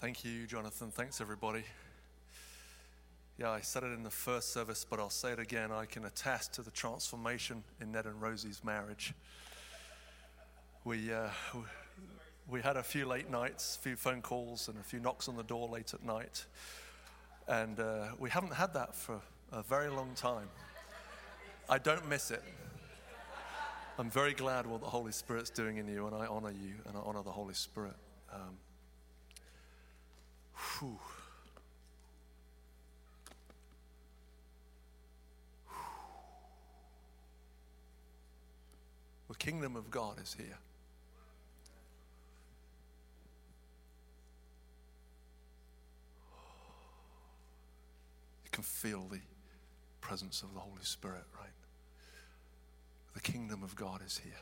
Thank you, Jonathan. Thanks, everybody. Yeah, I said it in the first service, but I'll say it again. I can attest to the transformation in Ned and Rosie's marriage. We, uh, we had a few late nights, a few phone calls, and a few knocks on the door late at night. And uh, we haven't had that for a very long time. I don't miss it. I'm very glad what the Holy Spirit's doing in you, and I honor you and I honor the Holy Spirit. Um, whew. The kingdom of God is here. You can feel the presence of the Holy Spirit, right? The kingdom of God is here.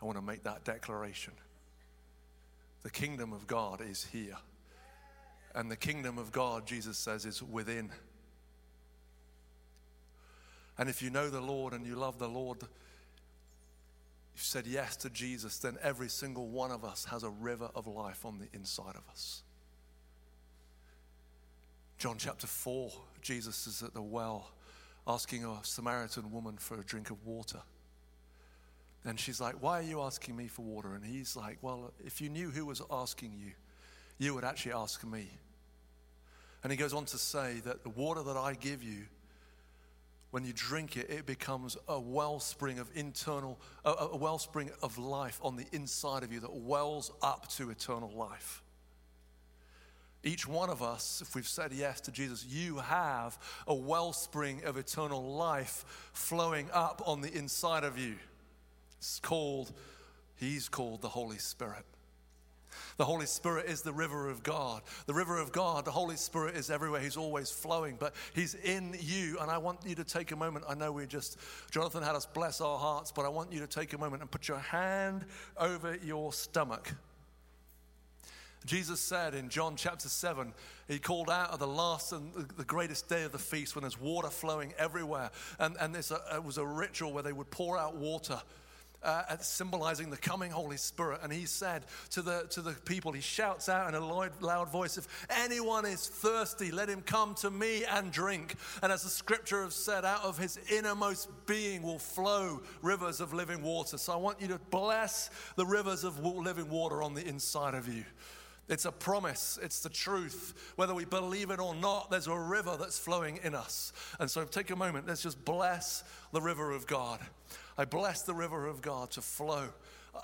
I want to make that declaration. The kingdom of God is here. And the kingdom of God, Jesus says, is within. And if you know the Lord and you love the Lord, you've said yes to Jesus, then every single one of us has a river of life on the inside of us. John chapter 4, Jesus is at the well asking a Samaritan woman for a drink of water. And she's like, Why are you asking me for water? And he's like, Well, if you knew who was asking you, you would actually ask me. And he goes on to say that the water that I give you, when you drink it, it becomes a wellspring of internal, a, wellspring of life on the inside of you that wells up to eternal life. Each one of us, if we've said yes to Jesus, you have a wellspring of eternal life flowing up on the inside of you. It's called, He's called the Holy Spirit. The Holy Spirit is the river of God. The river of God, the Holy Spirit is everywhere. He's always flowing, but He's in you. And I want you to take a moment. I know we just, Jonathan had us bless our hearts, but I want you to take a moment and put your hand over your stomach. Jesus said in John chapter 7, he called out at the last and the greatest day of the feast when there's water flowing everywhere. And, and a, it was a ritual where they would pour out water. Uh, symbolizing the coming Holy Spirit. And he said to the, to the people, he shouts out in a loud, loud voice, If anyone is thirsty, let him come to me and drink. And as the scripture has said, out of his innermost being will flow rivers of living water. So I want you to bless the rivers of living water on the inside of you. It's a promise, it's the truth. Whether we believe it or not, there's a river that's flowing in us. And so take a moment, let's just bless the river of God. I bless the river of God to flow.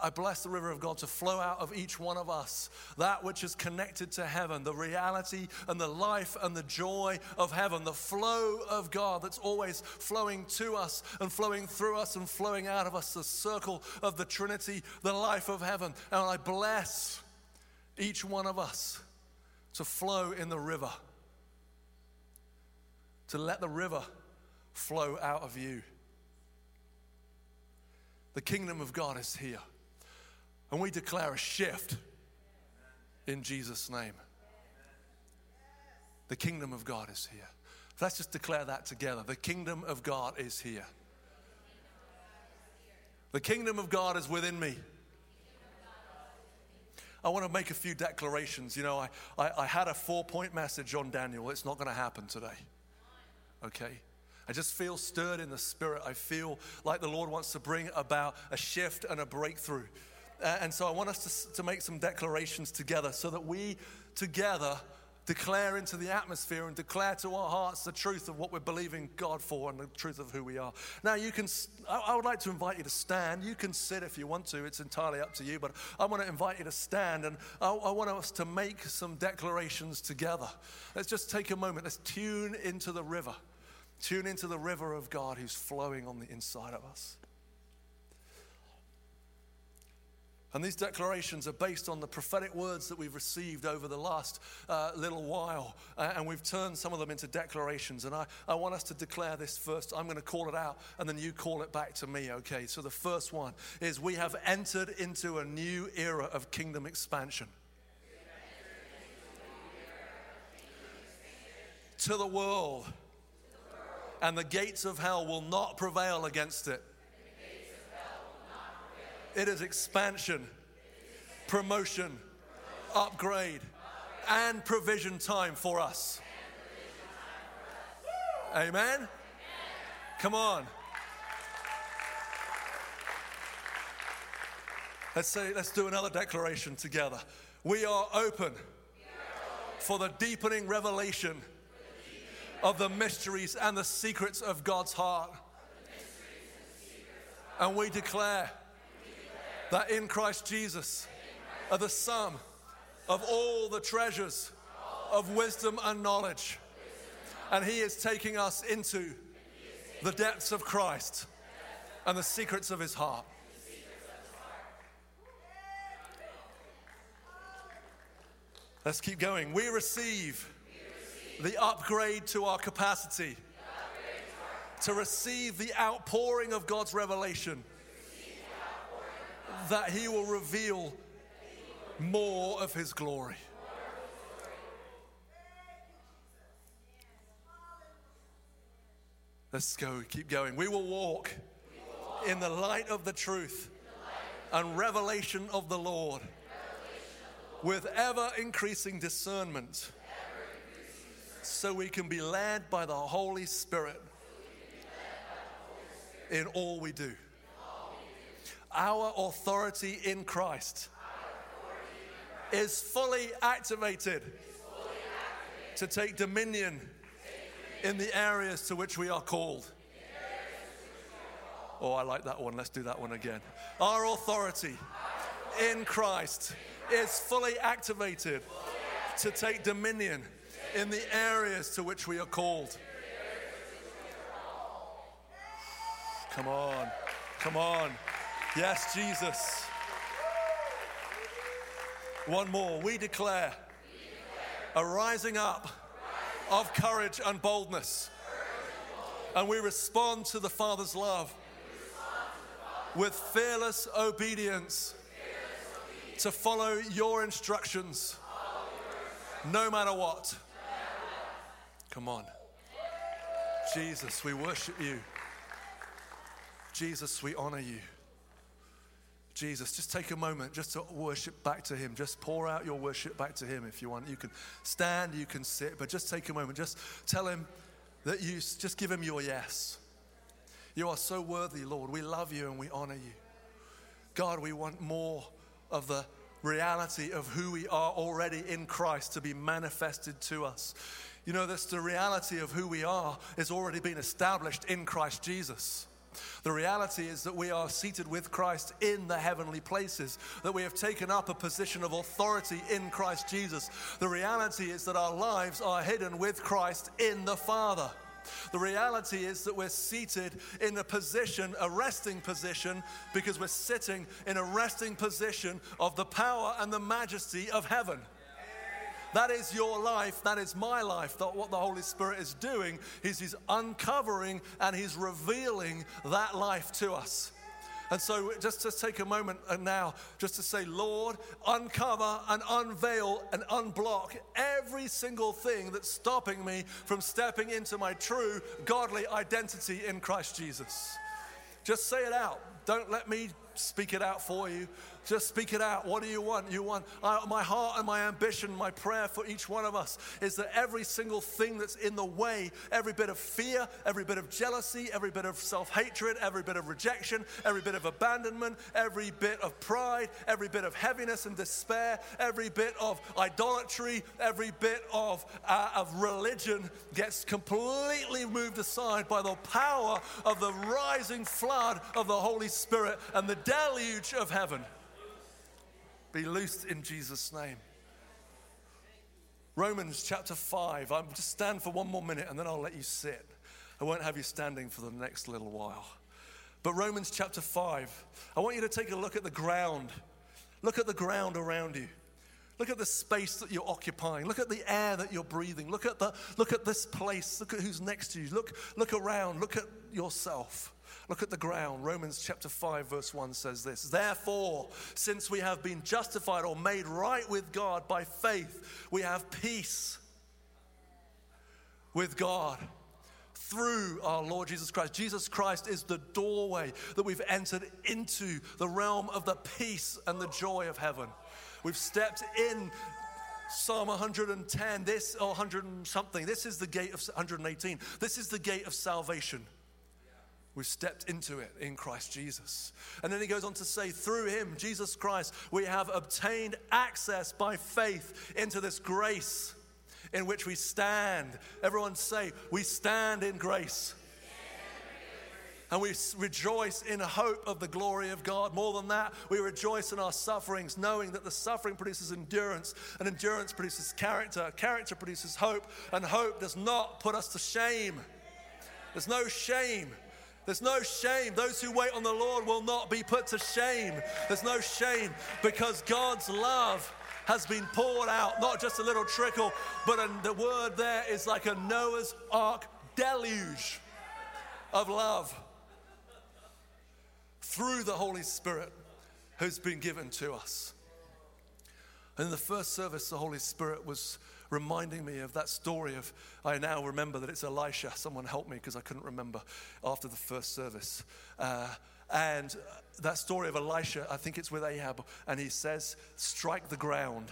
I bless the river of God to flow out of each one of us, that which is connected to heaven, the reality and the life and the joy of heaven, the flow of God that's always flowing to us and flowing through us and flowing out of us, the circle of the Trinity, the life of heaven. And I bless each one of us to flow in the river, to let the river flow out of you. The kingdom of God is here. And we declare a shift in Jesus' name. The kingdom of God is here. Let's just declare that together. The kingdom of God is here. The kingdom of God is within me. I want to make a few declarations. You know, I, I, I had a four point message on Daniel. It's not going to happen today. Okay? I just feel stirred in the spirit. I feel like the Lord wants to bring about a shift and a breakthrough. and so I want us to, to make some declarations together so that we together declare into the atmosphere and declare to our hearts the truth of what we're believing God for and the truth of who we are. Now, you can, I would like to invite you to stand. You can sit if you want to, it's entirely up to you, but I want to invite you to stand and I, I want us to make some declarations together. Let's just take a moment, let's tune into the river. Tune into the river of God who's flowing on the inside of us. And these declarations are based on the prophetic words that we've received over the last uh, little while. Uh, and we've turned some of them into declarations. And I, I want us to declare this first. I'm going to call it out, and then you call it back to me, okay? So the first one is We have entered into a new era of kingdom expansion. To the world, and the gates of hell will not prevail against it. It is expansion, promotion, upgrade, and provision time for us. Amen? Come on. Let's say, let's do another declaration together. We are open for the deepening revelation of the mysteries and the secrets of God's heart. And we declare that in Christ Jesus are the sum of all the treasures of wisdom and knowledge. And He is taking us into the depths of Christ and the secrets of His heart. Let's keep going. We receive the upgrade to our capacity to receive the outpouring of God's revelation that He will reveal more of His glory. Let's go, keep going. We will walk in the light of the truth and revelation of the Lord with ever increasing discernment so we can be led by the Holy Spirit in all we do. Our authority in Christ is fully activated to take dominion in the areas to which we are called. Oh, I like that one. Let's do that one again. Our authority in Christ is fully activated to take dominion in the areas to which we are called. Come on, come on. Yes, Jesus. One more. We declare a rising up of courage and boldness. And we respond to the Father's love with fearless obedience to follow your instructions no matter what. Come on. Jesus, we worship you. Jesus, we honor you. Jesus, just take a moment just to worship back to Him. Just pour out your worship back to Him if you want. You can stand, you can sit, but just take a moment. Just tell Him that you just give Him your yes. You are so worthy, Lord. We love you and we honor you. God, we want more of the reality of who we are already in Christ to be manifested to us. You know, that's the reality of who we are is already been established in Christ Jesus. The reality is that we are seated with Christ in the heavenly places, that we have taken up a position of authority in Christ Jesus. The reality is that our lives are hidden with Christ in the Father. The reality is that we're seated in a position, a resting position, because we're sitting in a resting position of the power and the majesty of heaven. That is your life. That is my life. That what the Holy Spirit is doing is He's uncovering and He's revealing that life to us. And so, just to take a moment and now, just to say, Lord, uncover and unveil and unblock every single thing that's stopping me from stepping into my true godly identity in Christ Jesus. Just say it out. Don't let me speak it out for you. Just speak it out. What do you want? You want uh, my heart and my ambition, my prayer for each one of us is that every single thing that's in the way, every bit of fear, every bit of jealousy, every bit of self hatred, every bit of rejection, every bit of abandonment, every bit of pride, every bit of heaviness and despair, every bit of idolatry, every bit of, uh, of religion gets completely moved aside by the power of the rising flood of the Holy Spirit and the deluge of heaven be loosed in Jesus' name. Romans chapter 5. I'm just stand for one more minute and then I'll let you sit. I won't have you standing for the next little while. But Romans chapter 5, I want you to take a look at the ground. Look at the ground around you. Look at the space that you're occupying. Look at the air that you're breathing. Look at, the, look at this place. Look at who's next to you. Look, look around. Look at yourself. Look at the ground. Romans chapter 5, verse 1 says this Therefore, since we have been justified or made right with God by faith, we have peace with God through our Lord Jesus Christ. Jesus Christ is the doorway that we've entered into the realm of the peace and the joy of heaven. We've stepped in Psalm 110, this or 100 and something. This is the gate of 118. This is the gate of salvation. We've stepped into it in Christ Jesus. And then he goes on to say, through him, Jesus Christ, we have obtained access by faith into this grace in which we stand. Everyone say, we stand in grace. And we rejoice in hope of the glory of God. More than that, we rejoice in our sufferings, knowing that the suffering produces endurance, and endurance produces character. Character produces hope, and hope does not put us to shame. There's no shame. There's no shame. Those who wait on the Lord will not be put to shame. There's no shame because God's love has been poured out, not just a little trickle, but a, the word there is like a Noah's ark deluge of love through the Holy Spirit who's been given to us. In the first service, the Holy Spirit was reminding me of that story of, I now remember that it's Elisha. Someone help me because I couldn't remember after the first service. Uh, and that story of Elisha, I think it's with Ahab, and he says, Strike the ground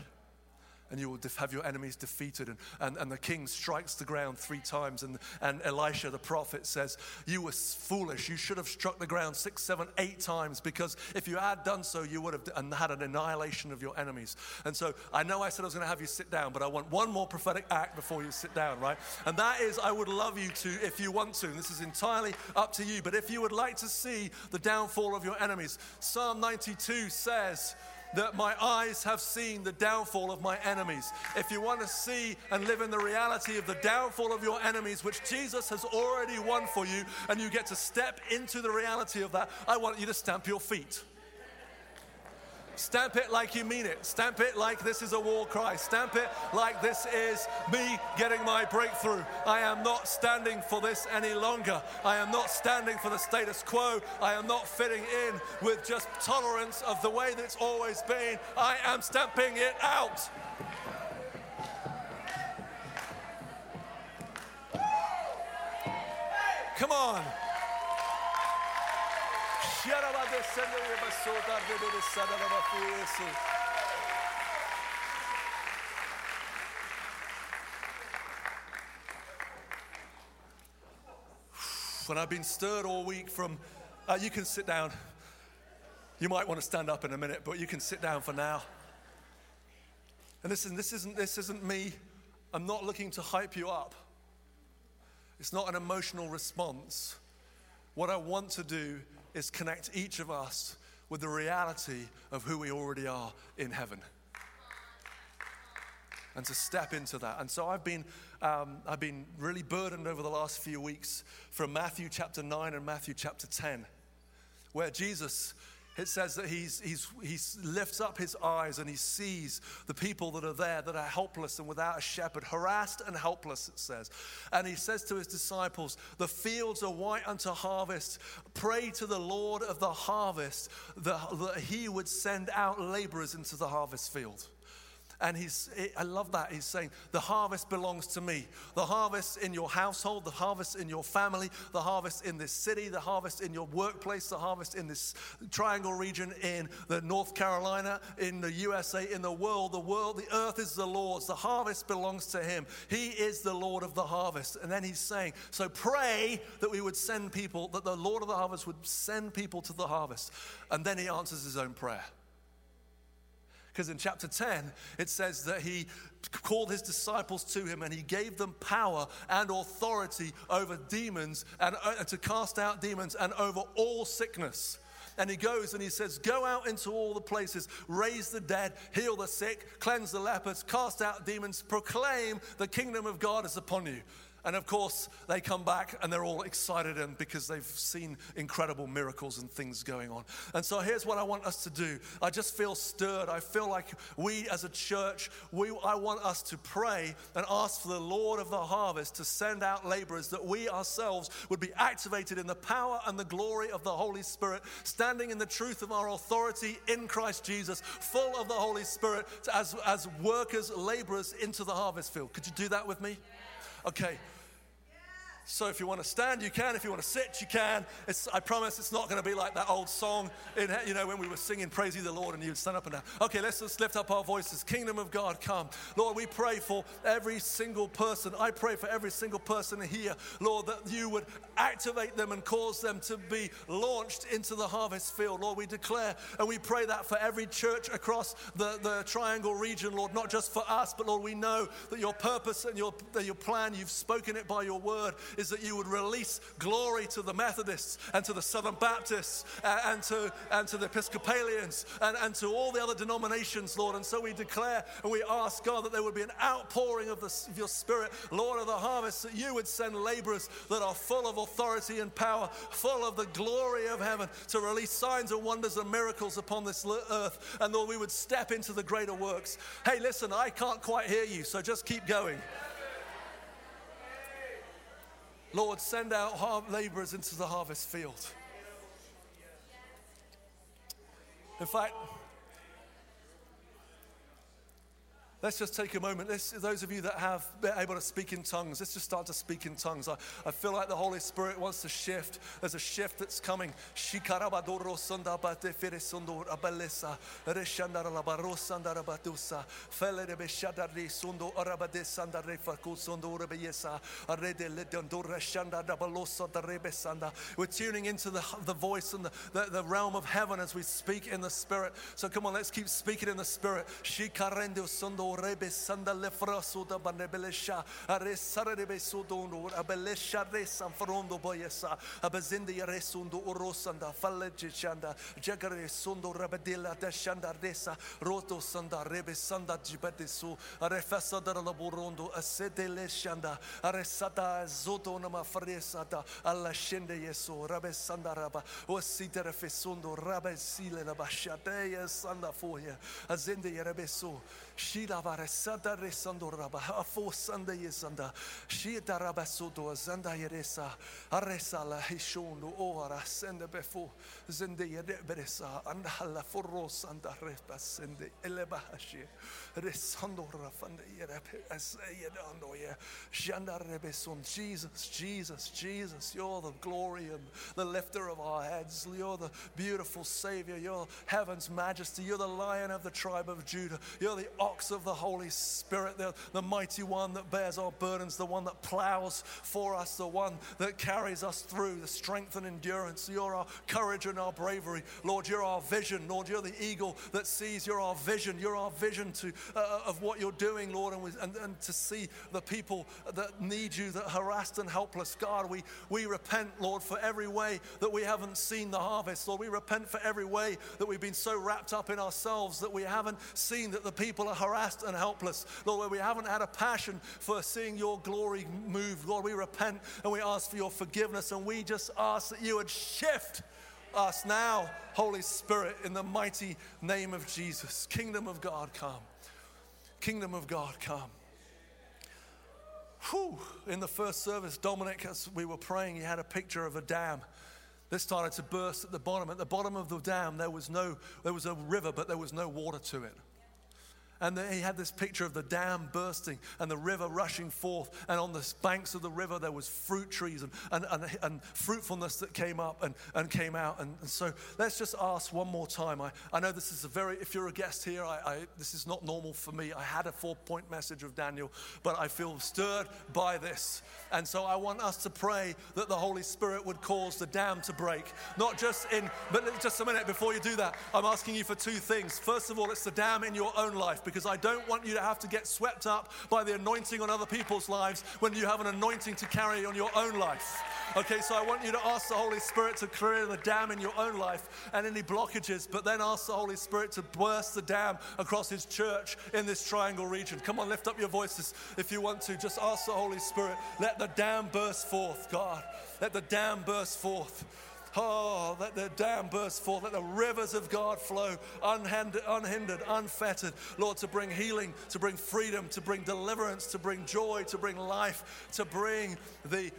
and you will have your enemies defeated. And, and, and the king strikes the ground three times. And, and Elisha, the prophet, says, You were foolish. You should have struck the ground six, seven, eight times because if you had done so, you would have had an annihilation of your enemies. And so I know I said I was going to have you sit down, but I want one more prophetic act before you sit down, right? And that is, I would love you to, if you want to, this is entirely up to you, but if you would like to see the downfall of your enemies, Psalm 92 says, that my eyes have seen the downfall of my enemies. If you want to see and live in the reality of the downfall of your enemies, which Jesus has already won for you, and you get to step into the reality of that, I want you to stamp your feet. Stamp it like you mean it. Stamp it like this is a war cry. Stamp it like this is me getting my breakthrough. I am not standing for this any longer. I am not standing for the status quo. I am not fitting in with just tolerance of the way that it's always been. I am stamping it out. Come on. When I've been stirred all week from, uh, you can sit down. You might want to stand up in a minute, but you can sit down for now. And listen, this isn't, this isn't me. I'm not looking to hype you up. It's not an emotional response. What I want to do is connect each of us with the reality of who we already are in heaven. And to step into that. And so I've been, um, I've been really burdened over the last few weeks from Matthew chapter 9 and Matthew chapter 10, where Jesus it says that he's, he's, he lifts up his eyes and he sees the people that are there that are helpless and without a shepherd, harassed and helpless, it says. And he says to his disciples, The fields are white unto harvest. Pray to the Lord of the harvest that, that he would send out laborers into the harvest field. And he's, I love that. He's saying, the harvest belongs to me. The harvest in your household, the harvest in your family, the harvest in this city, the harvest in your workplace, the harvest in this triangle region in the North Carolina, in the USA, in the world. The world, the earth is the Lord's. The harvest belongs to him. He is the Lord of the harvest. And then he's saying, so pray that we would send people, that the Lord of the harvest would send people to the harvest. And then he answers his own prayer. Because in chapter 10, it says that he called his disciples to him and he gave them power and authority over demons and uh, to cast out demons and over all sickness. And he goes and he says, Go out into all the places, raise the dead, heal the sick, cleanse the lepers, cast out demons, proclaim the kingdom of God is upon you. And of course, they come back and they're all excited and because they've seen incredible miracles and things going on. And so here's what I want us to do. I just feel stirred. I feel like we as a church, we, I want us to pray and ask for the Lord of the harvest to send out laborers that we ourselves would be activated in the power and the glory of the Holy Spirit, standing in the truth of our authority in Christ Jesus, full of the Holy Spirit as, as workers, laborers into the harvest field. Could you do that with me? Okay. So if you want to stand, you can. If you want to sit, you can. It's, I promise it's not going to be like that old song, in, you know, when we were singing "Praise Ye the Lord" and you'd stand up and down. Okay, let's just lift up our voices. Kingdom of God, come, Lord. We pray for every single person. I pray for every single person here, Lord, that you would activate them and cause them to be launched into the harvest field, Lord. We declare and we pray that for every church across the, the Triangle region, Lord, not just for us, but Lord, we know that your purpose and your, your plan, you've spoken it by your word is that you would release glory to the Methodists and to the Southern Baptists and, and to, and to the Episcopalians and, and to all the other denominations, Lord. And so we declare and we ask, God, that there would be an outpouring of, the, of your Spirit, Lord of the harvest, that you would send laborers that are full of authority and power, full of the glory of heaven to release signs and wonders and miracles upon this earth. And Lord, we would step into the greater works. Hey, listen, I can't quite hear you, so just keep going. Lord, send out laborers into the harvest field. In fact, Let's just take a moment. Let's, those of you that have been able to speak in tongues, let's just start to speak in tongues. I, I feel like the Holy Spirit wants to shift. There's a shift that's coming. We're tuning into the, the voice and the, the, the realm of heaven as we speak in the Spirit. So come on, let's keep speaking in the Spirit rebe sanda le da banebelesha are sarebe sudondo abelesha re san frondo boyesa abezinde yare sundo urosanda falleje chanda jagare sundo rabedilla da shanda resa roto sanda rebe sanda jibede su. Are fessa da la burondo. Asete le shanda. Are sata zoto na ma fresa da alla scende yeso rabe sanda raba. O sitere fesundo rabe sile la basciate sanda foye azende yare su shida vare santa resando raba afo sanda yesanda. Soto zanda yeresa. Aresa la hishondo ora sende befo. Zende yede beresa anda la forro sanda repa sende eleba hashi resando rafanda yere asayedando ye. Shanda rebeson Jesus Jesus Jesus you're the glory and the lifter of our heads. You're the beautiful savior. You're heaven's majesty. You're the lion of the tribe of Judah. You're the ox of the Holy Spirit, the, the mighty one that bears our burdens, the one that plows for us, the one that carries us through, the strength and endurance. You're our courage and our bravery. Lord, you're our vision. Lord, you're the eagle that sees. You're our vision. You're our vision to, uh, of what you're doing, Lord, and, we, and, and to see the people that need you, that are harassed and helpless. God, we, we repent, Lord, for every way that we haven't seen the harvest. Lord, we repent for every way that we've been so wrapped up in ourselves that we haven't seen that the people are harassed and helpless. Lord, where we haven't had a passion for seeing your glory move. Lord, we repent and we ask for your forgiveness and we just ask that you would shift us now, Holy Spirit, in the mighty name of Jesus. Kingdom of God, come. Kingdom of God, come. Whew. In the first service, Dominic, as we were praying, he had a picture of a dam that started to burst at the bottom. At the bottom of the dam, there was no, there was a river, but there was no water to it. And he had this picture of the dam bursting and the river rushing forth. And on the banks of the river, there was fruit trees and, and, and, and fruitfulness that came up and, and came out. And, and, so let's just ask one more time. I, I know this is a very, if you're a guest here, I, I, this is not normal for me. I had a four point message of Daniel, but I feel stirred by this. And so I want us to pray that the Holy Spirit would cause the dam to break. Not just in, but just a minute before you do that, I'm asking you for two things. First of all, it's the dam in your own life because I don't want you to have to get swept up by the anointing on other people's lives when you have an anointing to carry on your own life. Okay, so I want you to ask the Holy Spirit to clear the dam in your own life and any blockages, but then ask the Holy Spirit to burst the dam across His church in this triangle region. Come on, lift up your voices if you want to. Just ask the Holy Spirit, let the dam burst forth, God. Let the dam burst forth. Oh, let the dam burst forth, let the rivers of God flow unhindered, unhindered, unfettered. Lord, to bring healing, to bring freedom, to bring deliverance, to bring joy, to bring life, to bring the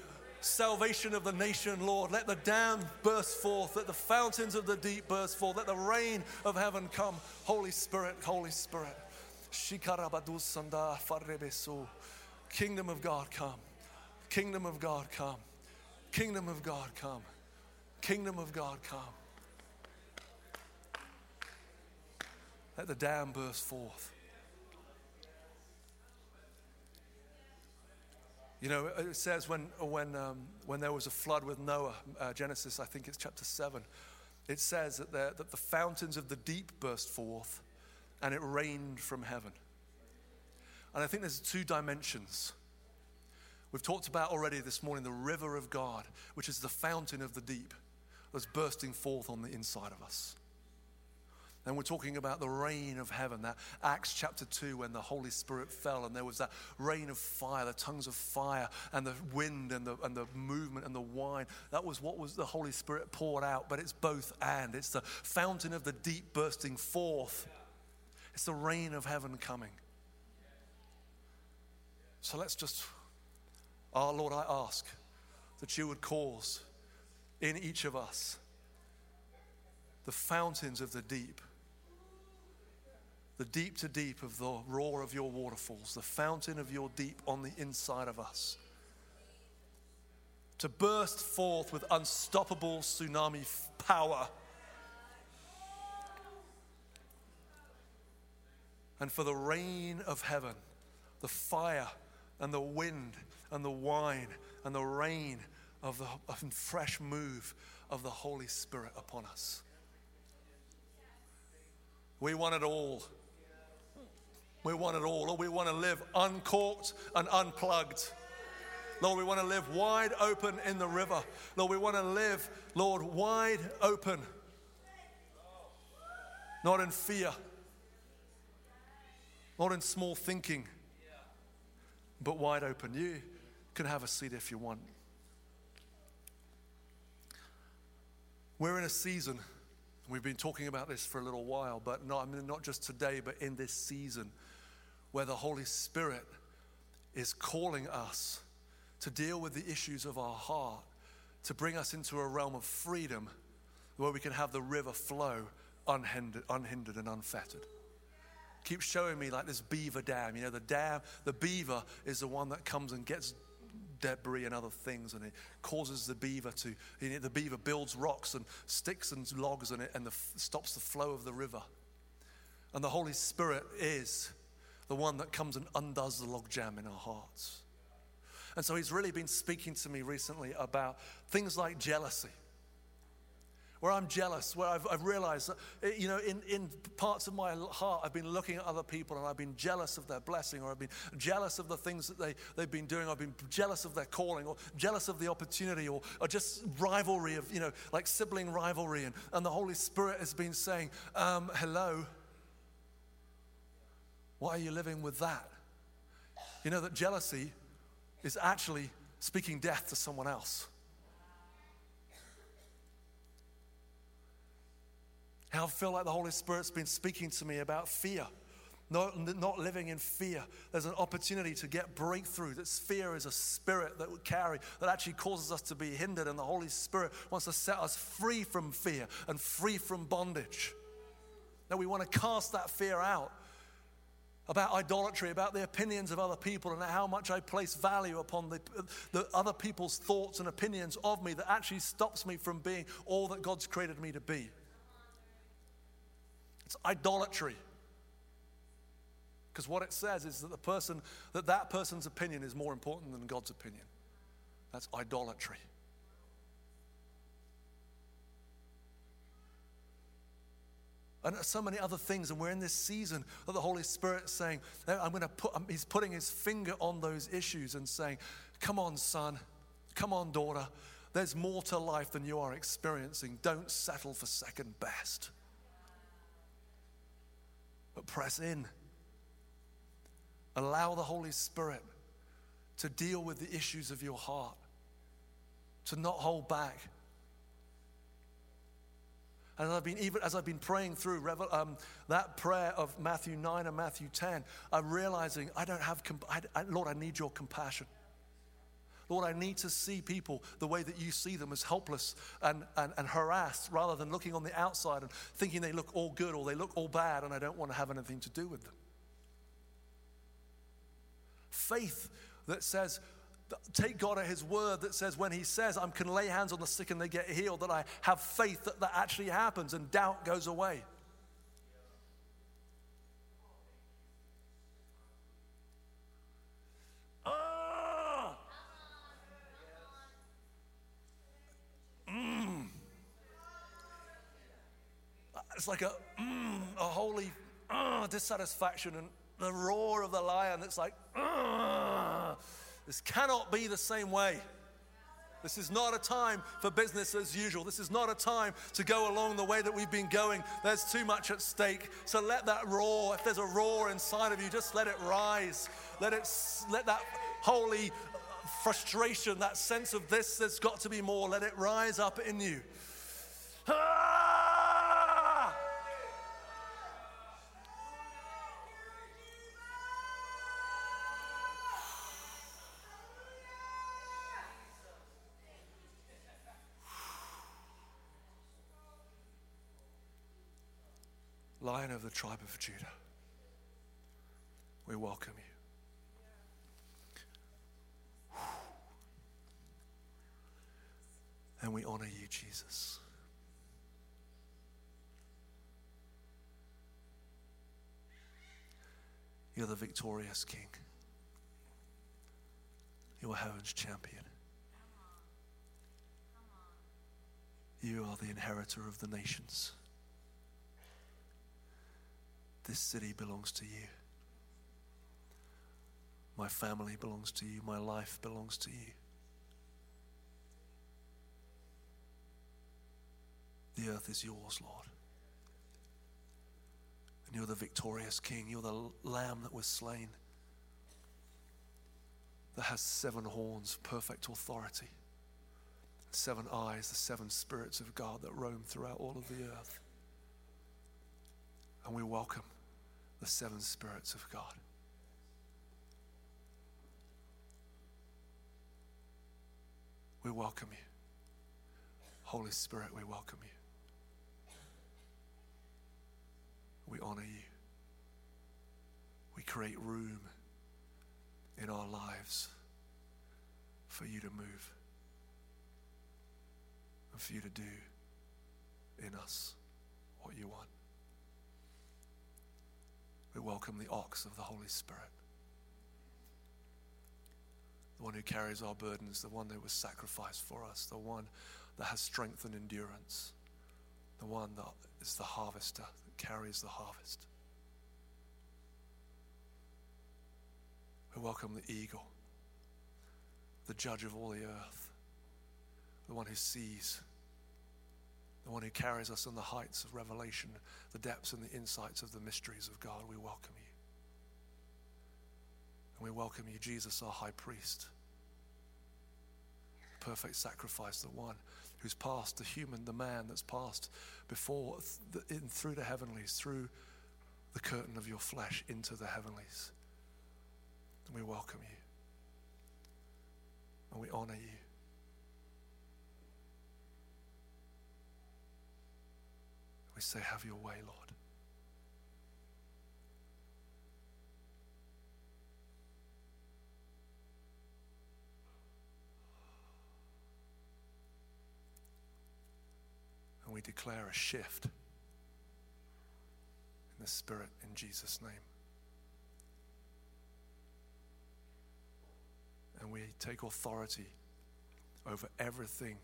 salvation of the nation, Lord. Let the dam burst forth, let the fountains of the deep burst forth, let the rain of heaven come. Holy Spirit, Holy Spirit. Kingdom of God come. Kingdom of God, come. Kingdom of God, come. Kingdom of God, come. Let the dam burst forth. You know, it says when, when, um, when there was a flood with Noah, uh, Genesis, I think it's chapter 7, it says that, there, that the fountains of the deep burst forth and it rained from heaven. And I think there's two dimensions. We've talked about already this morning the river of God, which is the fountain of the deep, that's bursting forth on the inside of us. And we're talking about the rain of heaven, that Acts chapter 2, when the Holy Spirit fell and there was that rain of fire, the tongues of fire, and the wind and the, and the movement and the wine. That was what was the Holy Spirit poured out, but it's both and. It's the fountain of the deep bursting forth, it's the rain of heaven coming. So let's just, our oh Lord, I ask that you would cause in each of us the fountains of the deep the deep to deep of the roar of your waterfalls, the fountain of your deep on the inside of us. To burst forth with unstoppable tsunami power. And for the rain of heaven, the fire and the wind and the wine and the rain of the of fresh move of the Holy Spirit upon us. We want it all. We want it all. Lord, we want to live uncorked and unplugged. Lord, we want to live wide open in the river. Lord, we want to live, Lord, wide open. Not in fear, not in small thinking, but wide open. You can have a seat if you want. We're in a season, we've been talking about this for a little while, but not, I mean, not just today, but in this season where the Holy Spirit is calling us to deal with the issues of our heart, to bring us into a realm of freedom where we can have the river flow unhindered, unhindered and unfettered. Keep showing me like this beaver dam. You know, the dam, the beaver is the one that comes and gets debris and other things, and it causes the beaver to. You know, the beaver builds rocks and sticks and logs in it, and the, stops the flow of the river. And the Holy Spirit is the one that comes and undoes the logjam in our hearts. And so he's really been speaking to me recently about things like jealousy. Where I'm jealous, where I've, I've realized that, eh, you know, in, in parts of my heart, I've been looking at other people and I've been jealous of their blessing, or I've been jealous of the things that they, they've been doing, I've been jealous of their calling, or jealous of the opportunity, or, or just rivalry of, you know, like sibling rivalry. And, and the Holy Spirit has been saying, um, hello, why are you living with that? You know that jealousy is actually speaking death to someone else. I feel like the Holy Spirit's been speaking to me about fear. Not, not living in fear. There's an opportunity to get breakthrough. That fear is a spirit that we carry that actually causes us to be hindered, and the Holy Spirit wants to set us free from fear and free from bondage. That we want to cast that fear out about idolatry, about the opinions of other people, and how much I place value upon the, the other people's thoughts and opinions of me that actually stops me from being all that God's created me to be. It's idolatry. Because what it says is that the person, that that person's opinion is more important than God's opinion. That's idolatry. and so many other things. And we're in this season of the Holy Spirit saying, I'm going to put, um, He's putting His finger on those issues and saying, Come on, son. Come on, daughter. There's more to life than you are experiencing. Don't settle for second best. But press in. Allow the Holy Spirit to deal with the issues of your heart, to not hold back and I've been, even as I've been praying through um, that prayer of Matthew 9 and Matthew 10, I'm realizing I don't have, comp- I, I, Lord, I need your compassion. Lord, I need to see people the way that you see them as helpless and, and, and harassed rather than looking on the outside and thinking they look all good or they look all bad and I don't want to have anything to do with them. Faith that says, take God at His word that says, when He says, I can lay hands on the sick and they get healed, that I have faith that that actually happens and doubt goes away. It's like a, mm, a holy uh, dissatisfaction and the roar of the lion that's like, uh, this cannot be the same way. This is not a time for business as usual. This is not a time to go along the way that we've been going. There's too much at stake. So let that roar, if there's a roar inside of you, just let it rise. Let it let that holy frustration, that sense of this, there's got to be more, let it rise up in you. Lion of the tribe of Judah, we welcome you. And we honor you, Jesus. You're the victorious King. You're heaven's champion. You are the inheritor of the nations. This city belongs to you. My family belongs to you. My life belongs to you. The earth is yours, Lord. And you're the victorious King. You're the lamb that was slain, that has seven horns, perfect authority, seven eyes, the seven spirits of God that roam throughout all of the earth. And we welcome the seven spirits of God. We welcome you. Holy Spirit, we welcome you. We honor you. We create room in our lives for you to move and for you to do in us what you want. We welcome the ox of the Holy Spirit. The one who carries our burdens, the one that was sacrificed for us, the one that has strength and endurance, the one that is the harvester that carries the harvest. We welcome the eagle, the judge of all the earth, the one who sees the one who carries us on the heights of revelation, the depths and the insights of the mysteries of God. We welcome you. And we welcome you, Jesus, our high priest, the perfect sacrifice, the one who's passed, the human, the man that's passed before, in, through the heavenlies, through the curtain of your flesh into the heavenlies. And we welcome you. And we honor you. We say, Have your way, Lord. And we declare a shift in the Spirit in Jesus' name. And we take authority over everything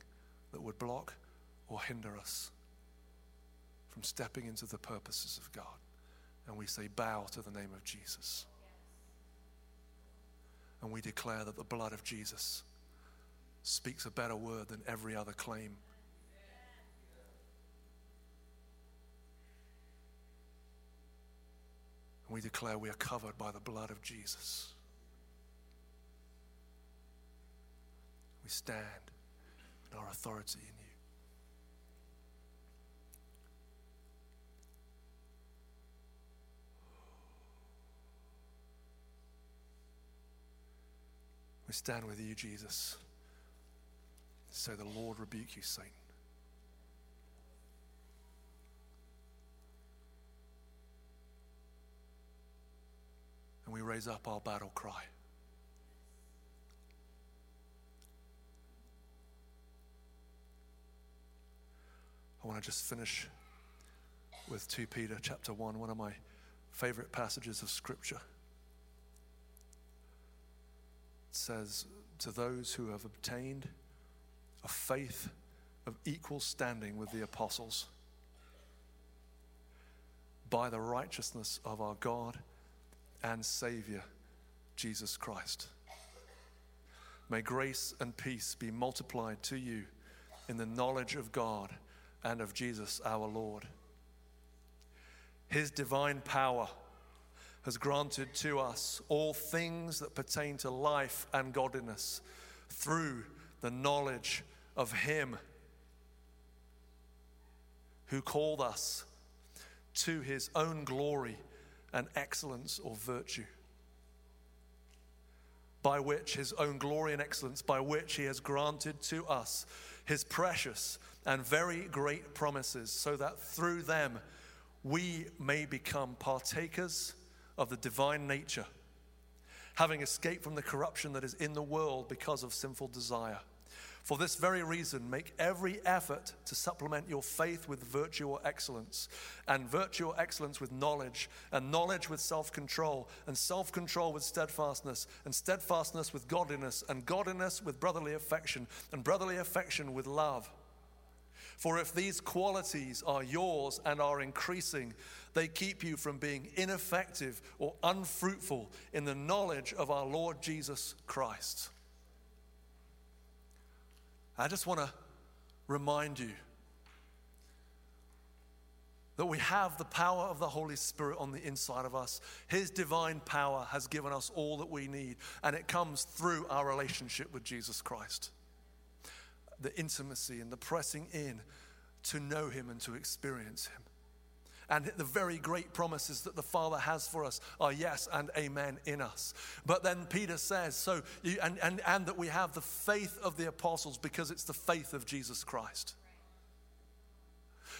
that would block or hinder us from stepping into the purposes of God. And we say, bow to the name of Jesus. And we declare that the blood of Jesus speaks a better word than every other claim. We declare we are covered by the blood of Jesus. We stand in our authority in you. We stand with you, Jesus. So the Lord rebuke you, Satan. And we raise up our battle cry. I want to just finish with 2 Peter chapter 1, one of my favorite passages of Scripture says, To those who have obtained a faith of equal standing with the apostles, by the righteousness of our God and Savior, Jesus Christ. May grace and peace be multiplied to you in the knowledge of God and of Jesus our Lord. His divine power has granted to us all things that pertain to life and godliness through the knowledge of Him who called us to His own glory and excellence or virtue by which his own glory and excellence, by which he has granted to us his precious and very great promises, so that through them we may become partakers of the divine nature, having escaped from the corruption that is in the world because of sinful desire. For this very reason, make every effort to supplement your faith with virtue or excellence, and virtue or excellence with knowledge, and knowledge with self control, and self control with steadfastness, and steadfastness with godliness, and godliness with brotherly affection, and brotherly affection with love. For if these qualities are yours and are increasing, they keep you from being ineffective or unfruitful in the knowledge of our Lord Jesus Christ. I just want to remind you that we have the power of the Holy Spirit on the inside of us. His divine power has given us all that we need, and it comes through our relationship with Jesus Christ. The intimacy and the pressing in to know Him and to experience Him. And the very great promises that the Father has for us are yes and amen in us. But then Peter says, so, you, and, and, and that we have the faith of the apostles because it's the faith of Jesus Christ.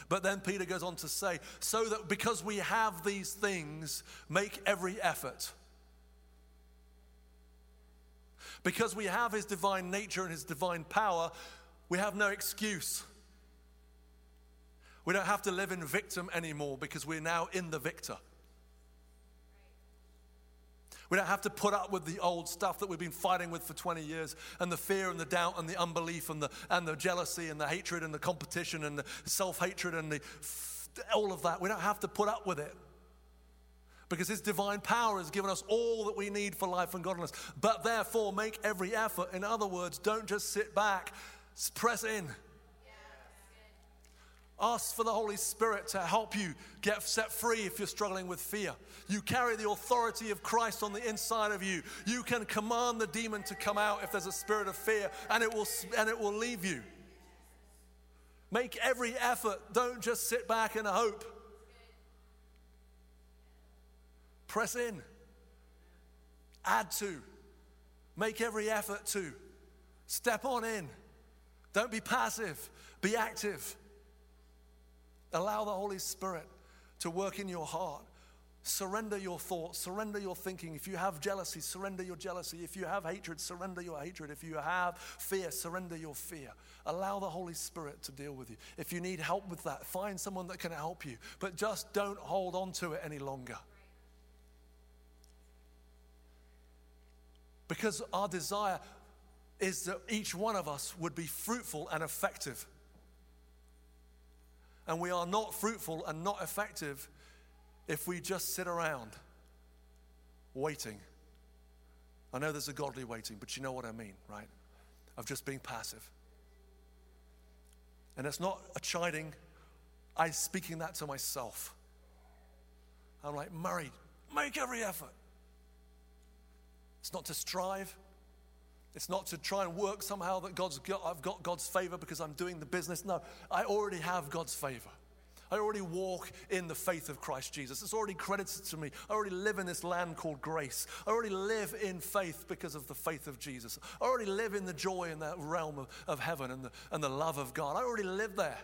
But then Peter goes on to say, so that because we have these things, make every effort. Because we have his divine nature and his divine power, we have no excuse. We don't have to live in victim anymore because we're now in the victor. We don't have to put up with the old stuff that we've been fighting with for 20 years and the fear and the doubt and the unbelief and the, and the jealousy and the hatred and the competition and the self hatred and the, all of that. We don't have to put up with it because His divine power has given us all that we need for life and godliness. But therefore, make every effort. In other words, don't just sit back, press in. Ask for the Holy Spirit to help you get set free if you're struggling with fear. You carry the authority of Christ on the inside of you. You can command the demon to come out if there's a spirit of fear and it will and it will leave you. Make every effort. Don't just sit back and hope. Press in. Add to. Make every effort to. Step on in. Don't be passive. Be active. Allow the Holy Spirit to work in your heart. Surrender your thoughts, surrender your thinking. If you have jealousy, surrender your jealousy. If you have hatred, surrender your hatred. If you have fear, surrender your fear. Allow the Holy Spirit to deal with you. If you need help with that, find someone that can help you. But just don't hold on to it any longer. Because our desire is that each one of us would be fruitful and effective and we are not fruitful and not effective if we just sit around waiting. I know there's a godly waiting, but you know what I mean, right? Of just being passive. And it's not a chiding, I'm speaking that to myself. I'm like, Murray, make every effort. It's not to strive, it's not to try and work somehow that God's got, I've got God's favor because I'm doing the business. No, I already have God's favor. I already walk in the faith of Christ Jesus. It's already credited to me. I already live in this land called grace. I already live in faith because of the faith of Jesus. I already live in the joy in that realm of, of heaven and the, and the love of God. I already live there.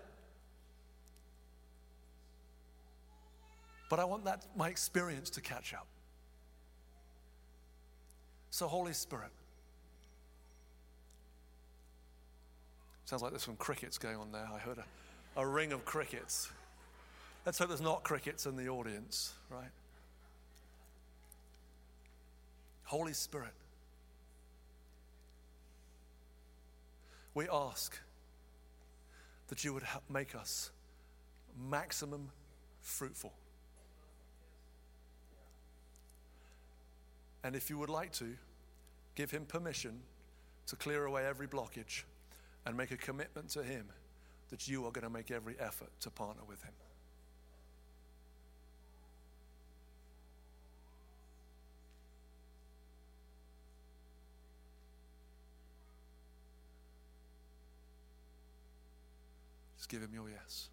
But I want that my experience to catch up. So, Holy Spirit, Sounds like there's some crickets going on there. I heard a, a ring of crickets. Let's hope there's not crickets in the audience, right? Holy Spirit, we ask that you would make us maximum fruitful. And if you would like to, give him permission to clear away every blockage and make a commitment to him that you are going to make every effort to partner with him. Just give him your yes.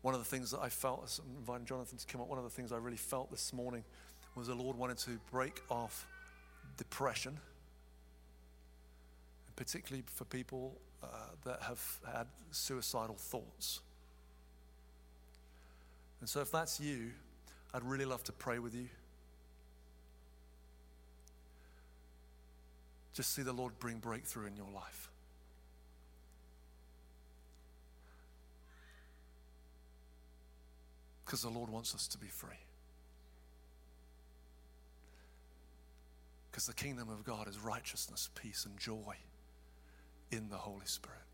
One of the things that I felt I'm inviting Jonathan to come up, one of the things I really felt this morning was the Lord wanted to break off depression, particularly for people uh, that have had suicidal thoughts. And so, if that's you, I'd really love to pray with you. Just see the Lord bring breakthrough in your life. Because the Lord wants us to be free. Because the kingdom of God is righteousness, peace, and joy in the Holy Spirit.